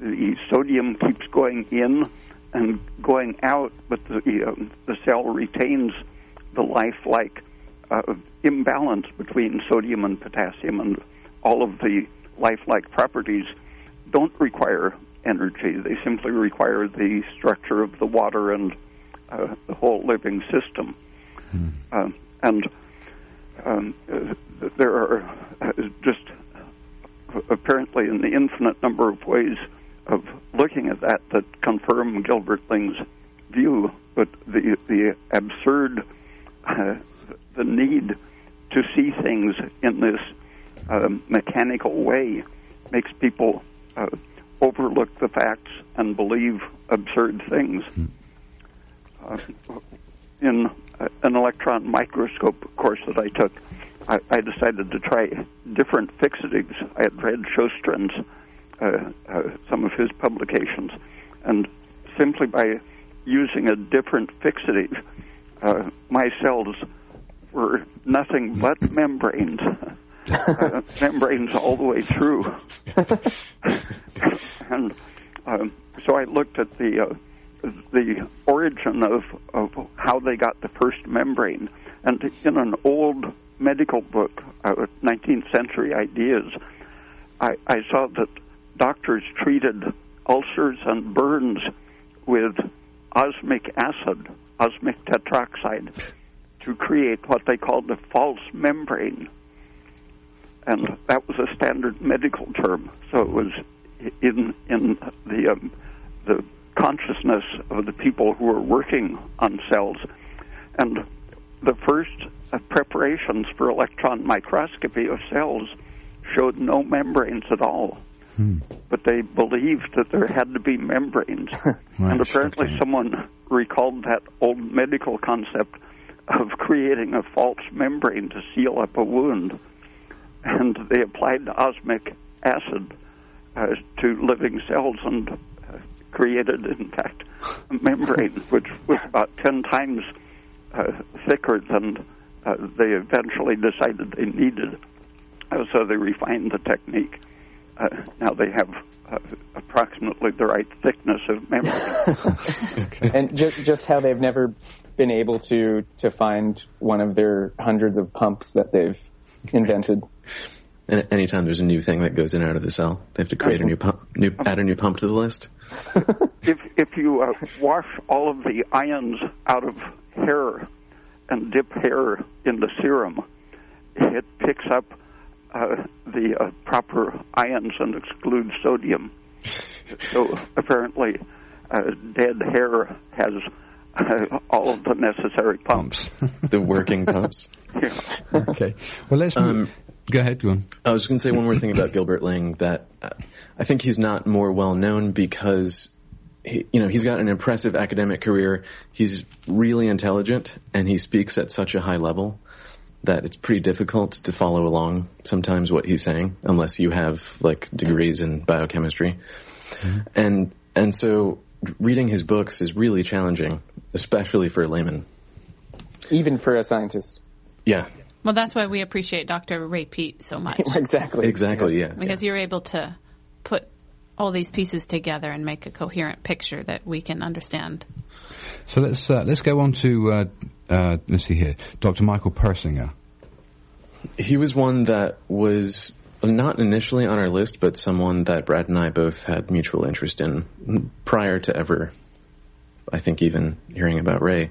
the sodium keeps going in and going out, but the uh, the cell retains the lifelike uh, imbalance between sodium and potassium, and all of the lifelike properties don't require energy. They simply require the structure of the water and uh, the whole living system. Uh, and um, there are uh, just apparently an infinite number of ways of looking at that that confirm Gilbert Ling's view, but the the absurd, uh, the need to see things in this um, mechanical way makes people uh, overlook the facts and believe absurd things. Uh, in an electron microscope course that I took, I, I decided to try different fixatives. I had read Sjöstrand's, uh, uh, some of his publications, and simply by using a different fixative, uh, my cells were nothing but membranes. uh, membranes all the way through. and um, so I looked at the uh, the origin of, of how they got the first membrane. And in an old medical book, uh, 19th century ideas, I, I saw that doctors treated ulcers and burns with osmic acid, osmic tetroxide, to create what they called a false membrane and that was a standard medical term. So it was in in the um, the consciousness of the people who were working on cells, and the first uh, preparations for electron microscopy of cells showed no membranes at all. Hmm. But they believed that there had to be membranes, and apparently okay. someone recalled that old medical concept of creating a false membrane to seal up a wound and they applied osmic acid uh, to living cells and created, in fact, a membrane which was about 10 times uh, thicker than uh, they eventually decided they needed. Uh, so they refined the technique. Uh, now they have approximately the right thickness of membrane. okay. And just, just how they've never been able to, to find one of their hundreds of pumps that they've invented. And anytime there's a new thing that goes in and out of the cell, they have to create a new pump, new add a new pump to the list. if if you uh, wash all of the ions out of hair and dip hair in the serum, it picks up uh, the uh, proper ions and excludes sodium. So apparently, uh, dead hair has uh, all of the necessary pumps. the working pumps. Yeah. Okay. Well, let's. Um, Go ahead, go on. I was going to say one more thing about Gilbert Ling that uh, I think he's not more well known because he, you know, he's got an impressive academic career. He's really intelligent and he speaks at such a high level that it's pretty difficult to follow along sometimes what he's saying unless you have like degrees in biochemistry. Mm-hmm. And, and so reading his books is really challenging, especially for a layman. Even for a scientist. Yeah, well, that's why we appreciate Dr. Ray Peat so much. exactly. Exactly, yeah. Because yeah. you're able to put all these pieces together and make a coherent picture that we can understand. So let's uh, let's go on to uh, uh, let's see here, Dr. Michael Persinger. He was one that was not initially on our list, but someone that Brad and I both had mutual interest in prior to ever, I think, even hearing about Ray.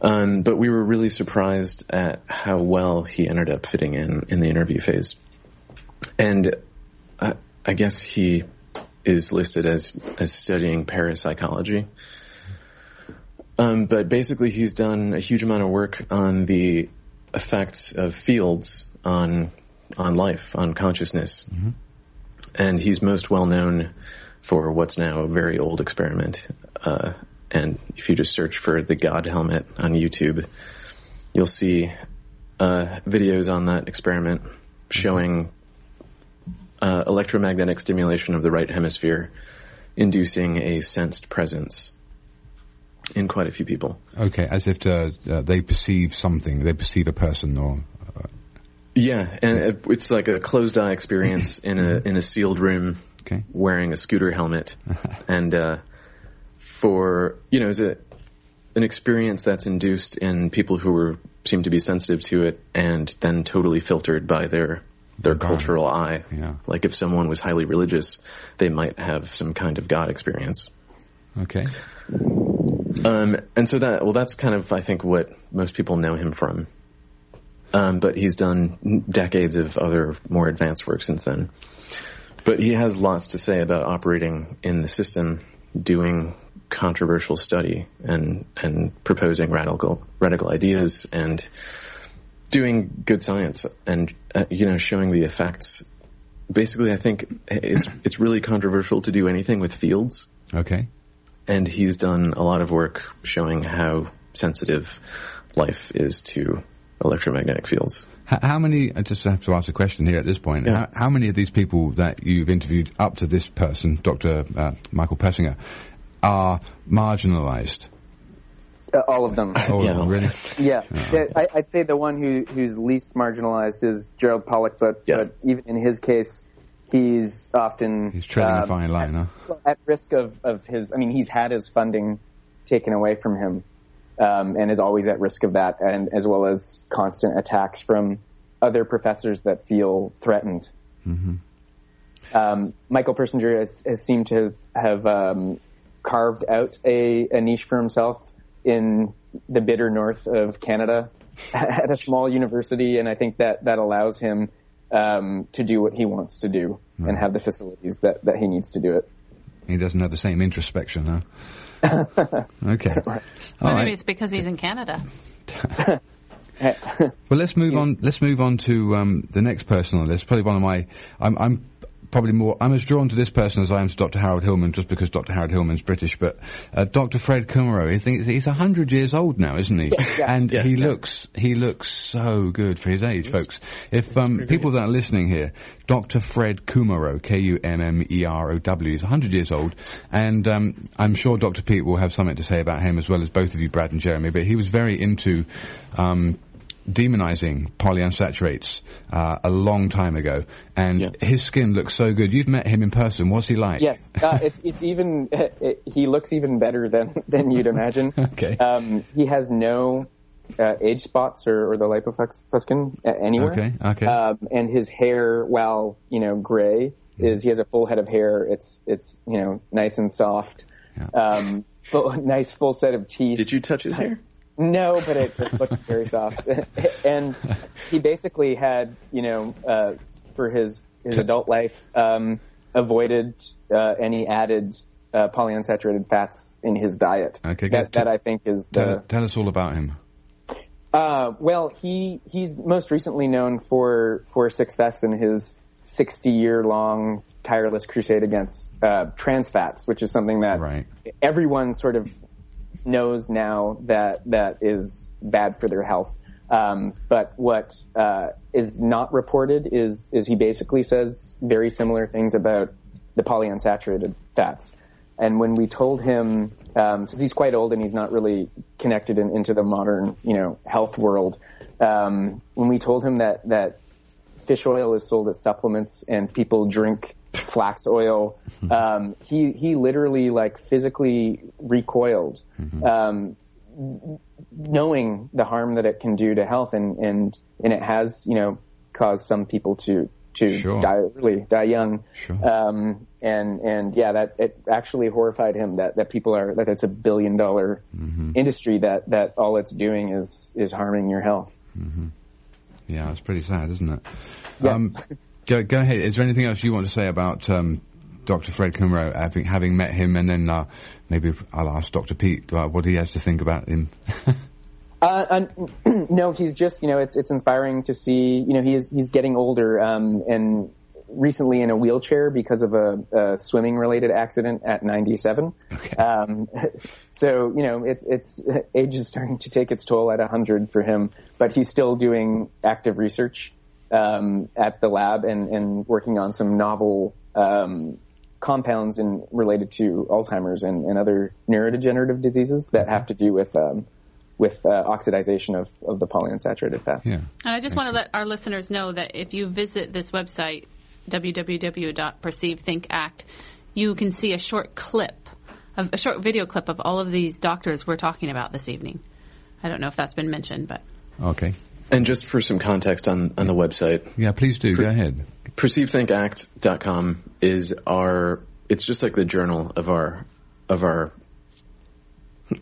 Um, but we were really surprised at how well he ended up fitting in in the interview phase. And uh, I guess he is listed as as studying parapsychology. Um, but basically, he's done a huge amount of work on the effects of fields on on life, on consciousness, mm-hmm. and he's most well known for what's now a very old experiment uh, and if you just search for the God helmet on YouTube, you'll see uh, videos on that experiment showing uh, electromagnetic stimulation of the right hemisphere inducing a sensed presence in quite a few people. Okay, as if to, uh, they perceive something, they perceive a person or. Uh... Yeah, and it's like a closed eye experience in a in a sealed room, okay. wearing a scooter helmet, and uh, for you know, is it an experience that's induced in people who were seem to be sensitive to it, and then totally filtered by their their cultural eye. Yeah. Like if someone was highly religious, they might have some kind of God experience. Okay. Um, and so that, well, that's kind of, I think, what most people know him from. Um, but he's done decades of other more advanced work since then. But he has lots to say about operating in the system, doing controversial study, and and proposing radical radical ideas, and doing good science, and uh, you know showing the effects. Basically, I think it's it's really controversial to do anything with fields. Okay and he's done a lot of work showing how sensitive life is to electromagnetic fields. How many, I just have to ask a question here at this point. Yeah. How, how, many of these people that you've interviewed up to this person, Dr. Uh, Michael Persinger, are marginalized? Uh, all of them. All yeah. of them, really? Yeah. yeah. I, would say the one who, who's least marginalized is Gerald Pollack, but, yeah. but even in his case, he's often he's treading um, a fine line, at, huh? at risk of, of his. I mean, he's had his funding taken away from him, um, and is always at risk of that, and as well as constant attacks from other professors that feel threatened. Mm-hmm. Um, Michael Persinger has, has, seemed to have, um, carved out a, a niche for himself in the bitter north of Canada at a small university, and I think that that allows him um, to do what he wants to do right. and have the facilities that, that he needs to do it. He doesn't have the same introspection, huh? okay. Well, maybe right. it's because he's in Canada. well, let's move on. Let's move on to um, the next person on the list. Probably one of my. I'm, I'm probably more, I'm as drawn to this person as I am to Dr. Harold Hillman just because Dr. Harold Hillman's British, but uh, Dr. Fred Kummerow, I think he's 100 years old now, isn't he? Yeah, and yeah, he yeah. looks, he looks so good for his age, folks. If um, people that are listening here, Dr. Fred Kummerow, K-U-M-M-E-R-O-W, is 100 years old, and um, I'm sure Dr. Pete will have something to say about him as well as both of you, Brad and Jeremy, but he was very into um, demonizing polyunsaturates uh, a long time ago, and Yeah. his skin looks so good. You've met him in person. What's he like? Yes, uh, it's, it's even it, he looks even better than than you'd imagine. Okay. Um, he has no uh, age spots or, or the lipofuscin uh, anywhere. Okay, okay. Um, and his hair, while you know gray, is he has a full head of hair. It's it's you know nice and soft. Yeah. Um, full, nice full set of teeth. Did you touch his hair? No, but it, it looked very soft. and he basically had, you know, uh, for his his adult life, um, avoided uh, any added uh, polyunsaturated fats in his diet. Okay, that, that I think is Tell, the. tell us all about him. Uh, well, he he's most recently known for for success in his 60 year long tireless crusade against uh, trans fats, which is something that Right. everyone sort of knows now that that is bad for their health. Um, but what uh, is not reported is is he basically says very similar things about the polyunsaturated fats. And when we told him, um, since he's quite old and he's not really connected in, into the modern, you know, health world, um, when we told him that that fish oil is sold as supplements and people drink flax oil, um, he he literally like physically recoiled, um, knowing the harm that it can do to health, and and and it has you know caused some people to to Sure. die early, die young. Sure. Um, and and yeah, that it actually horrified him that that people are that it's a billion dollar industry that that all it's doing is is harming your health. Yeah, it's pretty sad, isn't it? Yeah. Um, go, go ahead. Is there anything else you want to say about um, Dr. Fred Kummerow, having, having met him, and then uh, maybe I'll ask Dr. Peat uh, what he has to think about him. Uh, and, no, he's just you know it's it's inspiring to see you know he's he's getting older um, and recently in a wheelchair because of a, a swimming related accident at 97. Okay. Um, so you know it, it's age is starting to take its toll at 100 for him, but he's still doing active research um, at the lab and, and working on some novel um, compounds in related to Alzheimer's and, and other neurodegenerative diseases that have to do with um, with uh, oxidization of, of the polyunsaturated fat. Yeah. And I just want to let our listeners know that if you visit this website, www.perceivethinkact, you can see a short clip, of, a short video clip of all of these doctors we're talking about this evening. I don't know if that's been mentioned, but. Okay. And just for some context on, on the website. Yeah, please do. Go ahead. PerceiveThinkAct.com is our, it's just like the journal of our, of our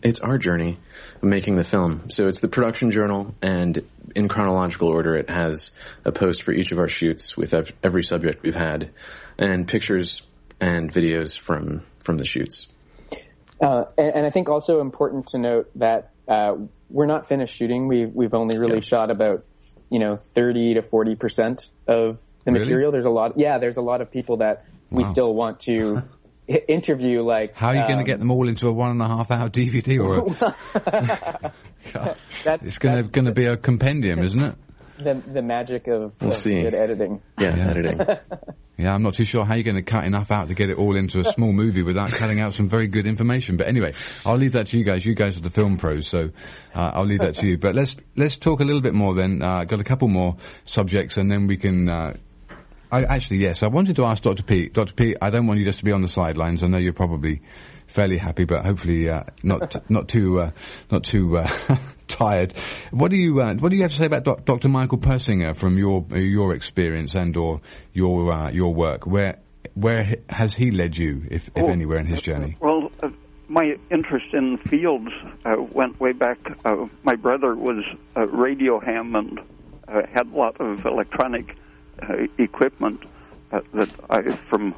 it's our journey of making the film. So it's the production journal, and in chronological order, it has a post for each of our shoots with every subject we've had, and pictures and videos from from the shoots. Uh, and, and, I think also important to note that uh, we're not finished shooting. We we've only really yeah. shot about you know thirty to forty percent of the really? material. There's a lot. Yeah, there's a lot of people that we still want to interview like how are you um, going to get them all into a one and a half hour DVD or a, it's going to going to be a compendium isn't it the the magic of, we'll of good editing yeah, yeah. editing yeah I'm not too sure how you're going to cut enough out to get it all into a small movie without cutting out some very good information but anyway I'll leave that to you guys you guys are the film pros so uh, I'll leave that to you but let's let's talk a little bit more then uh, got a couple more subjects and then we can uh, I, actually, yes. I wanted to ask Dr. Peat. Dr. Peat, I don't want you just to be on the sidelines. I know you're probably fairly happy, but hopefully uh, not not too uh, not too uh, tired. What do you uh, what do you have to say about doc- Dr. Michael Persinger from your your experience and or your uh, your work? Where where has he led you, if, if anywhere, in his journey? Well, uh, my interest in fields went way back. my brother was a radio ham and had a lot of electronic uh, equipment uh, that I, from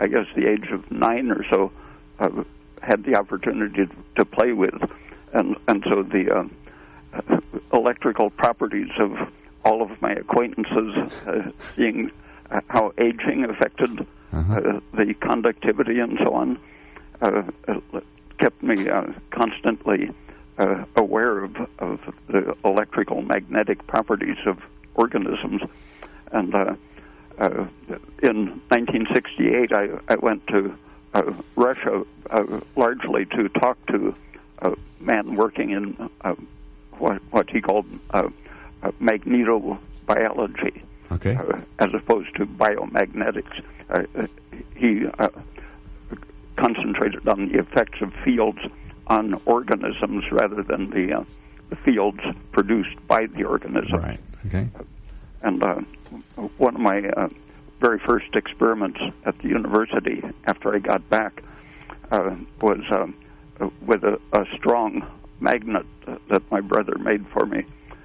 I guess the age of nine or so, uh, had the opportunity to, play with, and and so the uh, electrical properties of all of my acquaintances, uh, seeing uh, how aging affected uh-huh. uh, the conductivity and so on, uh, kept me uh, constantly uh, aware of, of the electrical magnetic properties of organisms. And uh, uh, in 1968, I, I went to Russia uh, largely to talk to a man working in uh, what, what he called uh, uh, magnetobiology, okay. uh, as opposed to biomagnetics. He uh, concentrated on the effects of fields on organisms rather than the, uh, the fields produced by the organism. Right. Okay. And uh, one of my uh, very first experiments at the university after I got back uh, was uh, with a, a strong magnet that my brother made for me,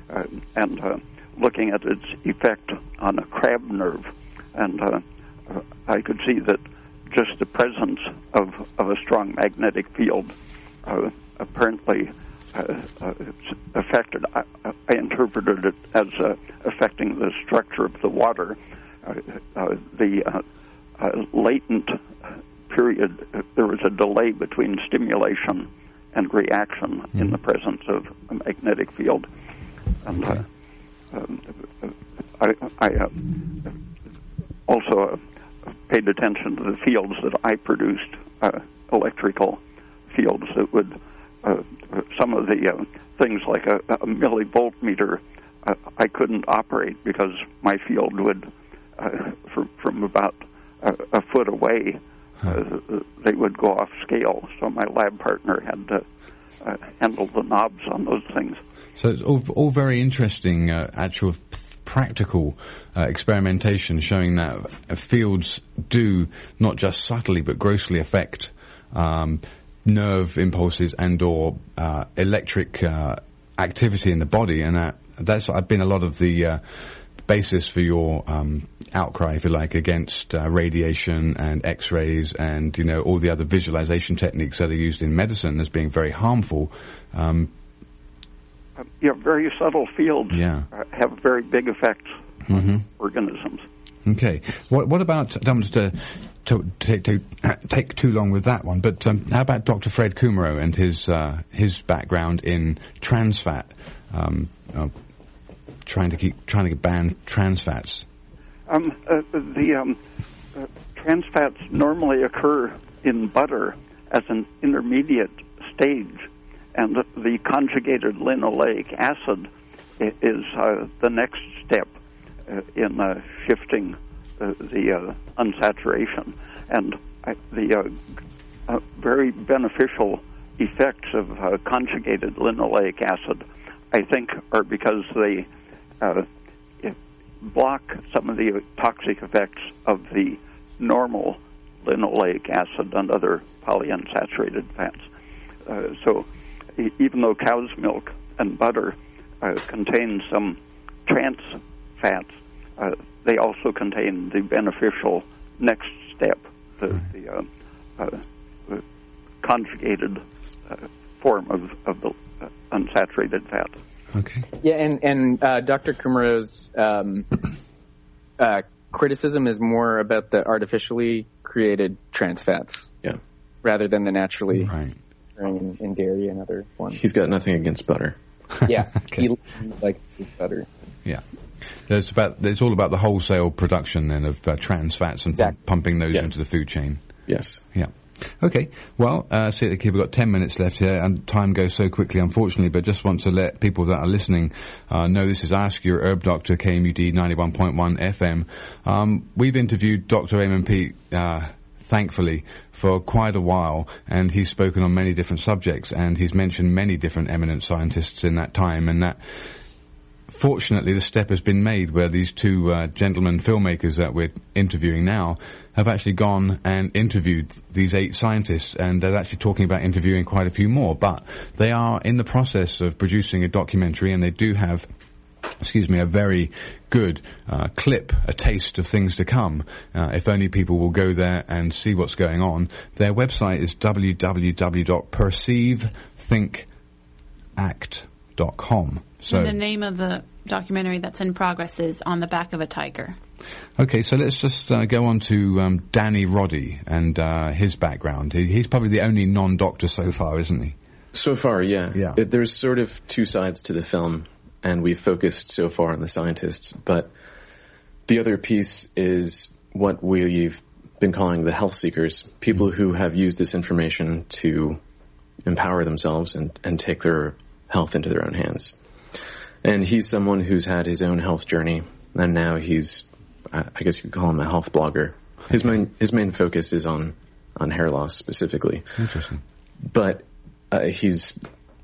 uh, and uh, looking at its effect on a crab nerve, and uh, I could see that just the presence of, of a strong magnetic field uh, apparently uh, uh, affected. I, I, interpreted it as uh, affecting the structure of the water. Uh, uh, the uh, latent period, there was a delay between stimulation and reaction mm-hmm. in hmm. the presence of a magnetic field. And okay. um, I, I also paid attention to the fields that I produced, electrical fields that would uh, some of the uh, things like a, a millivoltmeter uh, I couldn't operate because my field would uh, from, from about a, a foot away uh, they would go off scale. So my lab partner had to uh, handle the knobs on those things. So it's all, all very interesting, uh, actual practical uh, experimentation showing that fields do not just subtly but grossly affect um, nerve impulses and or uh, electric uh, activity in the body, and that that's been a lot of the uh, basis for your um, outcry, if you like, against uh, radiation and X-rays and you know all the other visualization techniques that are used in medicine as being very harmful. Um, yeah, very subtle fields yeah. have very big effects mm-hmm. on organisms. Okay. What, what about, I don't want to, to take, to, take too long with that one, but um, how about Dr. Fred Kummerow and his, uh, his background in trans fat, um, uh, trying to keep, trying to ban trans fats? Um, uh, the um, uh, trans fats normally occur in butter as an intermediate stage, and the conjugated linoleic acid is uh, the next step uh, in uh, shifting uh, the unsaturation. And the very beneficial effects of conjugated linoleic acid, I think, are because they block some of the toxic effects of the normal linoleic acid and other polyunsaturated fats. Uh, so, e- even though cow's milk and butter uh, contain some trans fats, uh, they also contain the beneficial next step, the, the uh, uh, conjugated uh, form of, of the unsaturated fat. Okay. Yeah, and and Dr. Kummerow's um, criticism is more about the artificially created trans fats. Yeah. Rather than the naturally right. in, in dairy and other forms. He's got nothing against butter. Yeah, okay. he, he likes butter. Yeah. It's about it's all about the wholesale production then of uh, trans fats and exactly. pumping those yeah. into the food chain. Yes. Yeah. Okay. Well, uh, see, the key, we've got 10 minutes left here and time goes so quickly, unfortunately, but just want to let people that are listening, uh, know this is Ask Your Herb Doctor, KMUD 91.1 FM. Um, we've interviewed Dr. Raymond Peat, uh, thankfully, for quite a while, and he's spoken on many different subjects, and he's mentioned many different eminent scientists in that time, and that fortunately, the step has been made where these two uh, gentlemen filmmakers that we're interviewing now have actually gone and interviewed these eight scientists, and they're actually talking about interviewing quite a few more. But they are in the process of producing a documentary, and they do have excuse me, a very good uh, clip, a taste of things to come. Uh, if only people will go there and see what's going on. Their website is www.perceivethinkact.com. So and the name of the documentary that's in progress is On the Back of a Tiger. Okay, so let's just uh, go on to um, Danny Roddy and uh, his background. He, he's probably the only non-doctor so far, isn't he? So far, yeah. Yeah. It, there's sort of two sides to the film, and we've focused so far on the scientists, but the other piece is what we've been calling the health seekers, people who have used this information to empower themselves and, and take their health into their own hands. And he's someone who's had his own health journey, and now he's, I guess you could call him a health blogger. His main his main focus is on on hair loss specifically. Interesting. But uh, he's,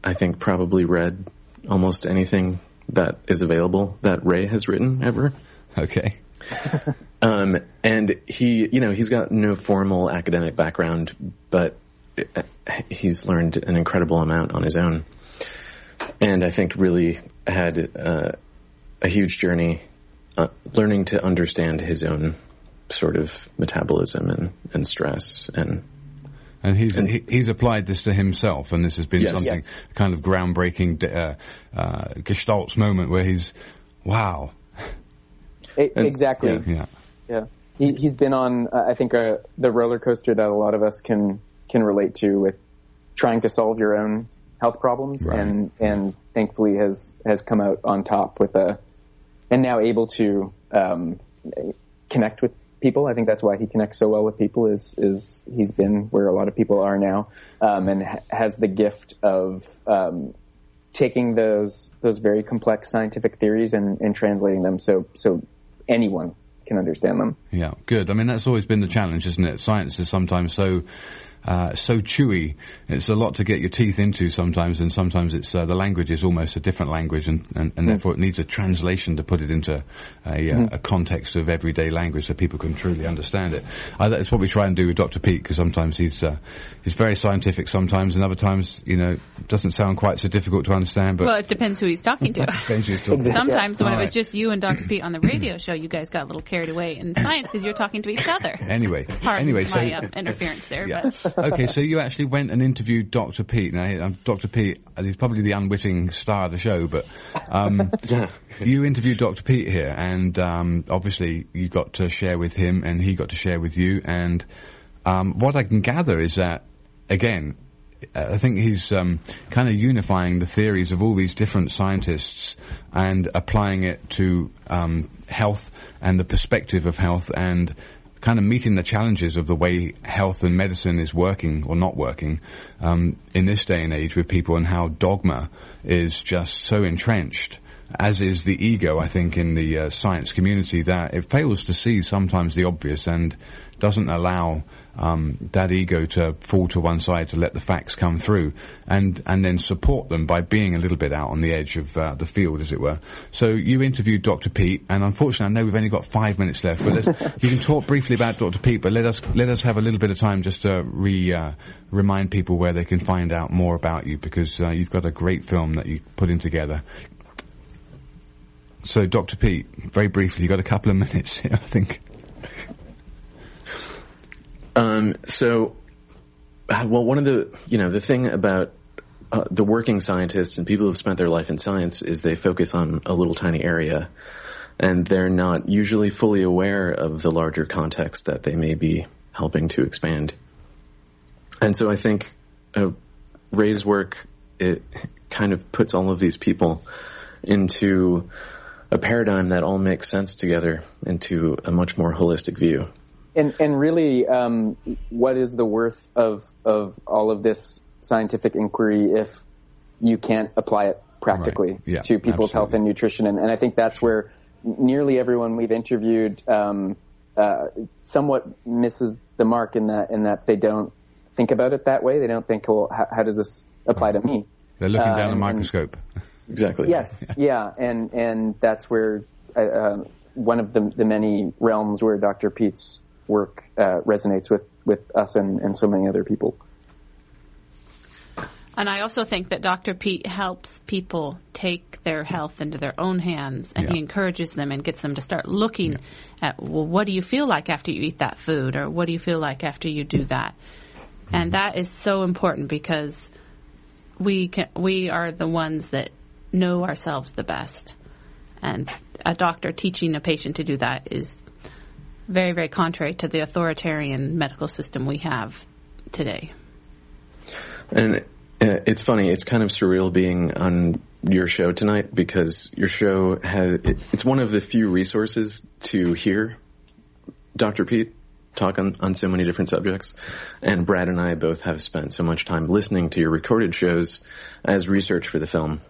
I think, probably read almost anything that is available that Ray has written ever. Okay. um, and he, you know, he's got no formal academic background, but he's learned an incredible amount on his own. And I think really had uh, a huge journey uh, learning to understand his own sort of metabolism and, and stress and and he's and, he, he's applied this to himself, and this has been yes, something yes. kind of groundbreaking uh, uh, Gestalt's moment where he's, wow. It, exactly. Yeah. yeah. yeah. He, he's been on, uh, I think, uh, the roller coaster that a lot of us can can relate to with trying to solve your own health problems, right. and and thankfully has has come out on top with a, and now able to um, connect with people. I think that's why he connects so well with people. Is is he's been where a lot of people are now, um, and ha- has the gift of um, taking those those very complex scientific theories and, and translating them so so anyone can understand them. Yeah, good. I mean, that's always been the challenge, isn't it? Science is sometimes so uh, so chewy. It's a lot to get your teeth into sometimes, and sometimes it's uh, the language is almost a different language, and, and, and mm. therefore it needs a translation to put it into a, mm. a, context of everyday language so people can truly understand it. Uh, that's what we try and do with Dr. Peat because sometimes he's uh, he's very scientific, sometimes, and other times, you know, doesn't sound quite so difficult to understand. But well, it depends who he's talking to. talking sometimes yeah. when All it was right. just you and Dr. Peat on the radio show, you guys got a little carried away in science because you're talking to each other. Anyway, Pardon anyway, my so uh, interference there, yeah. but okay, so you actually went and interviewed Dr. Peat. Now, um, Dr. Peat, he's probably the unwitting star of the show, but um, you interviewed Dr. Peat here, and um, obviously you got to share with him, and he got to share with you. And um, what I can gather is that, again, I think he's um, kind of unifying the theories of all these different scientists and applying it to um, health and the perspective of health and kind of meeting the challenges of the way health and medicine is working or not working um, in this day and age with people and how dogma is just so entrenched as is the ego, I think, in the uh, science community, that it fails to see sometimes the obvious and doesn't allow um, that ego to fall to one side to let the facts come through, and and then support them by being a little bit out on the edge of uh, the field, as it were. So you interviewed Dr. Peat, and unfortunately, I know we've only got five minutes left, but you can talk briefly about Dr. Peat, but let us let us have a little bit of time just to re uh, remind people where they can find out more about you, because uh, you've got a great film that you put in together. So, Dr. Peat, very briefly, you've got a couple of minutes here, I think. Um, so, uh, well, one of the, you know, the thing about uh, the working scientists and people who've spent their life in science is they focus on a little tiny area and they're not usually fully aware of the larger context that they may be helping to expand. And so I think uh, Ray's work, it kind of puts all of these people into a paradigm that all makes sense together into a much more holistic view. And and really, um, what is the worth of of all of this scientific inquiry if you can't apply it practically right. yeah, to people's absolutely. health and nutrition? And, and I think that's where nearly everyone we've interviewed um, uh, somewhat misses the mark in that in that they don't think about it that way. They don't think, well, how, how does this apply to me? They're looking Uh, down the and- microscope. Exactly. Yes, yeah, and and that's where uh, uh, one of the the many realms where Dr. Peat's work uh, resonates with with us and, and so many other people. And I also think that Dr. Peat helps people take their health into their own hands and he encourages them and gets them to start looking at, well, what do you feel like after you eat that food or what do you feel like after you do that? And that is so important because we can, we are the ones that know ourselves the best. And a doctor teaching a patient to do that is very, very contrary to the authoritarian medical system we have today. And uh, it's funny, it's kind of surreal being on your show tonight because your show has, it, it's one of the few resources to hear Dr. Peat talk on, on so many different subjects. And Brad and I both have spent so much time listening to your recorded shows as research for the film.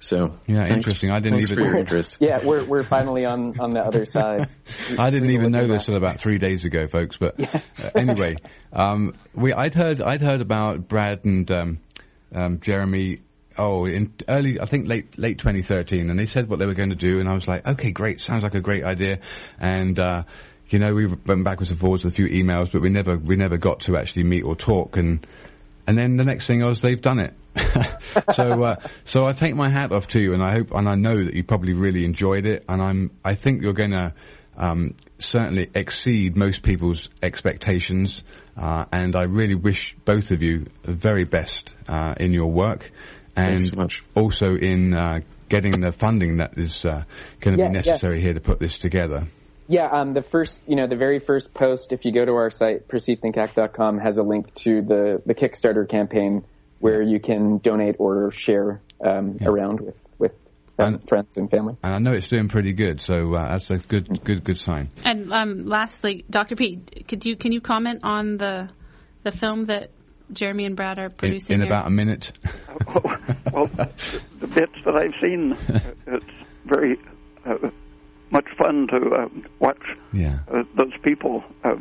So, Yeah, thanks- interesting. I didn't even- for your interest. Yeah, we're we're finally on on the other side. I didn't even know this at- till about three days ago, folks. But uh, anyway, um, we I'd heard I'd heard about Brad and um, um, Jeremy. Oh, in early, I think late late 2013, and they said what they were going to do, and I was like, okay, great, sounds like a great idea, and. Uh, you know, we went backwards and forwards with a few emails, but we never, we never got to actually meet or talk. And, and then the next thing was they've done it. so, uh, so I take my hat off to you, and I hope, and I know that you probably really enjoyed it, and I'm, I think you're going to um, certainly exceed most people's expectations, uh, and I really wish both of you the very best uh, in your work, and so much. also in uh, getting the funding that is uh, going to Yeah, be yes. necessary here to put this together. Yeah, um, the first, you know, the very first post, if you go to our site, perceivethink.com, has a link to the, the Kickstarter campaign where you can donate or share um, around with, with And- friends and family. And I know it's doing pretty good, so uh, that's a good, good, good sign. And um, lastly, Dr. Peat, could you can you comment on the the film that Jeremy and Brad are producing in here? about a minute. well, the, the bits that I've seen, it's very uh, much fun to uh, watch yeah. uh, those people. Uh,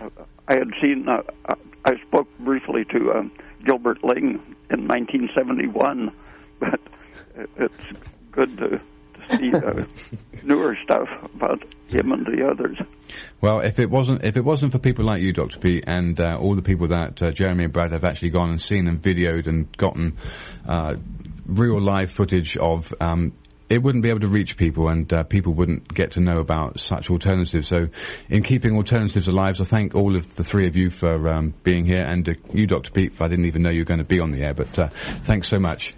uh, I had seen, uh, uh, I spoke briefly to um, Gilbert Ling in 1971, but it's good to, to see uh, newer stuff about him and the others. Well, if it wasn't if it wasn't for people like you, Doctor Peat, and uh, all the people that uh, Jeremy and Brad have actually gone and seen and videoed and gotten uh, real live footage of. Um, it wouldn't be able to reach people, and uh, people wouldn't get to know about such alternatives. So, in keeping alternatives alive, I thank all of the three of you for um, being here, and uh, you, Doctor Peat. I didn't even know you were going to be on the air, but uh, thanks so much.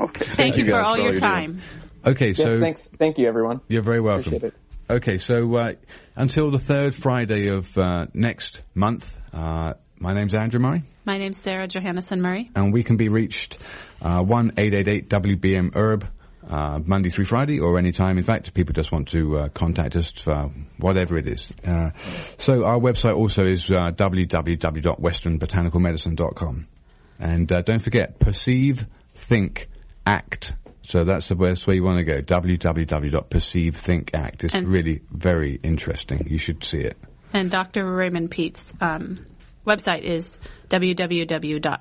Okay. Thank you you for all for your you're time. okay, Yes, so thanks. Thank you, everyone. you're very welcome. Appreciate it. Okay, so uh, until the third Friday of uh, next month, uh, my name's Andrew Murray, My name's Sarah Johannesson Murray. and we can be reached uh, one eight eight eight WBM Herb uh, Monday through Friday or any time. In fact, if people just want to uh, contact us for whatever it is. Uh, so our website also is uh, www.westernbotanicalmedicine.com. And uh, don't forget, perceive, think, act. So that's the best way you want to go. www.perceivethinkact. It's And- really very interesting. You should see it. And Dr. Raymond Peat's um, website is www.ray